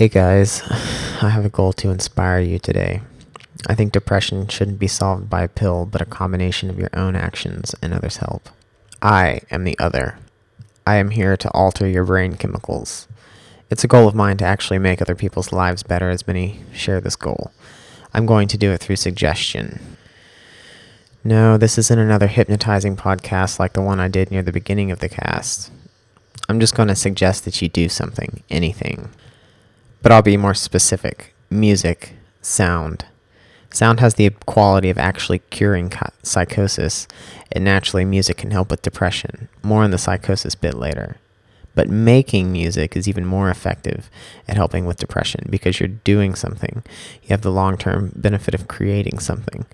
Hey guys, I have a goal to inspire you today. I think depression shouldn't be solved by a pill, but a combination of your own actions and others' help. I am the other. I am here to alter your brain chemicals. It's a goal of mine to actually make other people's lives better, as many share this goal. I'm going to do it through suggestion. No, this isn't another hypnotizing podcast like the one I did near the beginning of the cast. I'm just going to suggest that you do something, anything. But I'll be more specific music, sound. Sound has the quality of actually curing psychosis, and naturally, music can help with depression. More on the psychosis bit later. But making music is even more effective at helping with depression because you're doing something. You have the long term benefit of creating something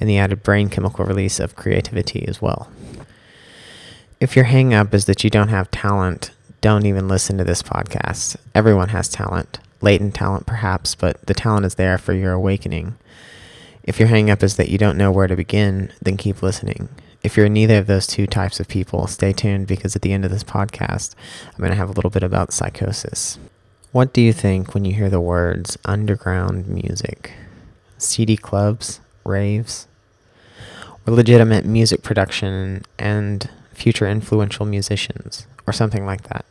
and the added brain chemical release of creativity as well. If your hang up is that you don't have talent, don't even listen to this podcast. Everyone has talent latent talent perhaps, but the talent is there for your awakening. If your hang up is that you don't know where to begin, then keep listening. If you're neither of those two types of people, stay tuned because at the end of this podcast, I'm going to have a little bit about psychosis. What do you think when you hear the words underground music? CD clubs, raves, or legitimate music production and future influential musicians, or something like that?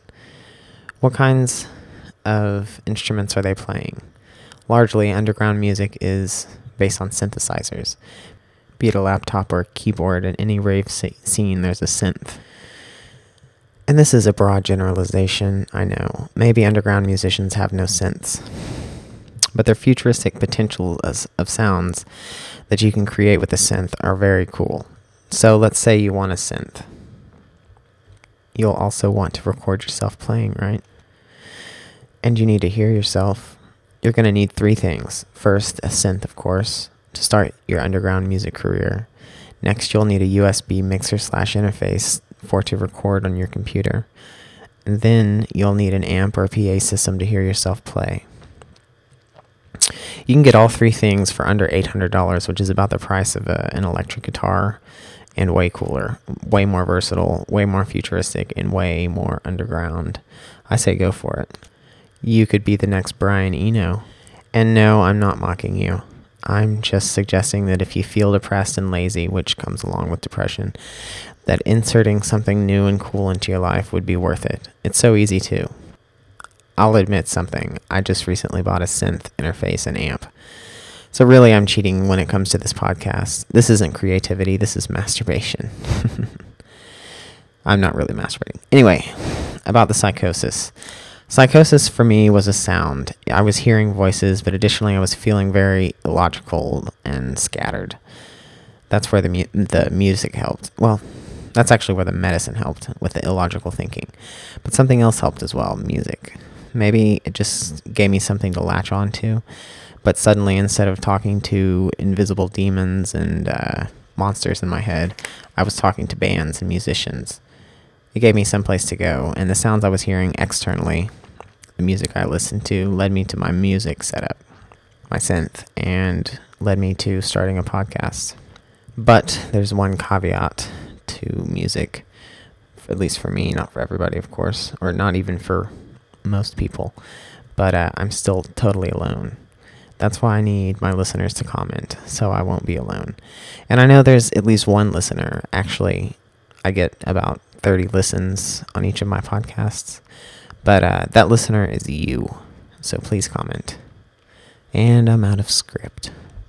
What kinds of instruments are they playing? Largely, underground music is based on synthesizers. Be it a laptop or a keyboard, in any rave scene, there's a synth. And this is a broad generalization, I know. Maybe underground musicians have no synths. But their futuristic potential of sounds that you can create with a synth are very cool. So let's say you want a synth. You'll also want to record yourself playing, right? And you need to hear yourself, you're going to need three things. First, a synth, of course, to start your underground music career. Next, you'll need a USB mixer slash interface for to record on your computer. And then you'll need an amp or PA system to hear yourself play. You can get all three things for under $800, which is about the price of a, an electric guitar and way cooler, way more versatile, way more futuristic, and way more underground. I say go for it you could be the next Brian Eno. And no, I'm not mocking you. I'm just suggesting that if you feel depressed and lazy, which comes along with depression, that inserting something new and cool into your life would be worth it. It's so easy to. I'll admit something. I just recently bought a synth interface and amp. So really, I'm cheating when it comes to this podcast. This isn't creativity, this is masturbation. I'm not really masturbating. Anyway, about the psychosis. Psychosis for me was a sound. I was hearing voices, but additionally, I was feeling very illogical and scattered. That's where the mu- the music helped. Well, that's actually where the medicine helped with the illogical thinking. But something else helped as well music. Maybe it just gave me something to latch onto. But suddenly, instead of talking to invisible demons and uh, monsters in my head, I was talking to bands and musicians. It gave me some place to go, and the sounds I was hearing externally the music I listened to led me to my music setup, my synth, and led me to starting a podcast. But there's one caveat to music, at least for me, not for everybody, of course, or not even for most people. But uh, I'm still totally alone. That's why I need my listeners to comment, so I won't be alone. And I know there's at least one listener. Actually, I get about 30 listens on each of my podcasts. But uh, that listener is you. So please comment. And I'm out of script.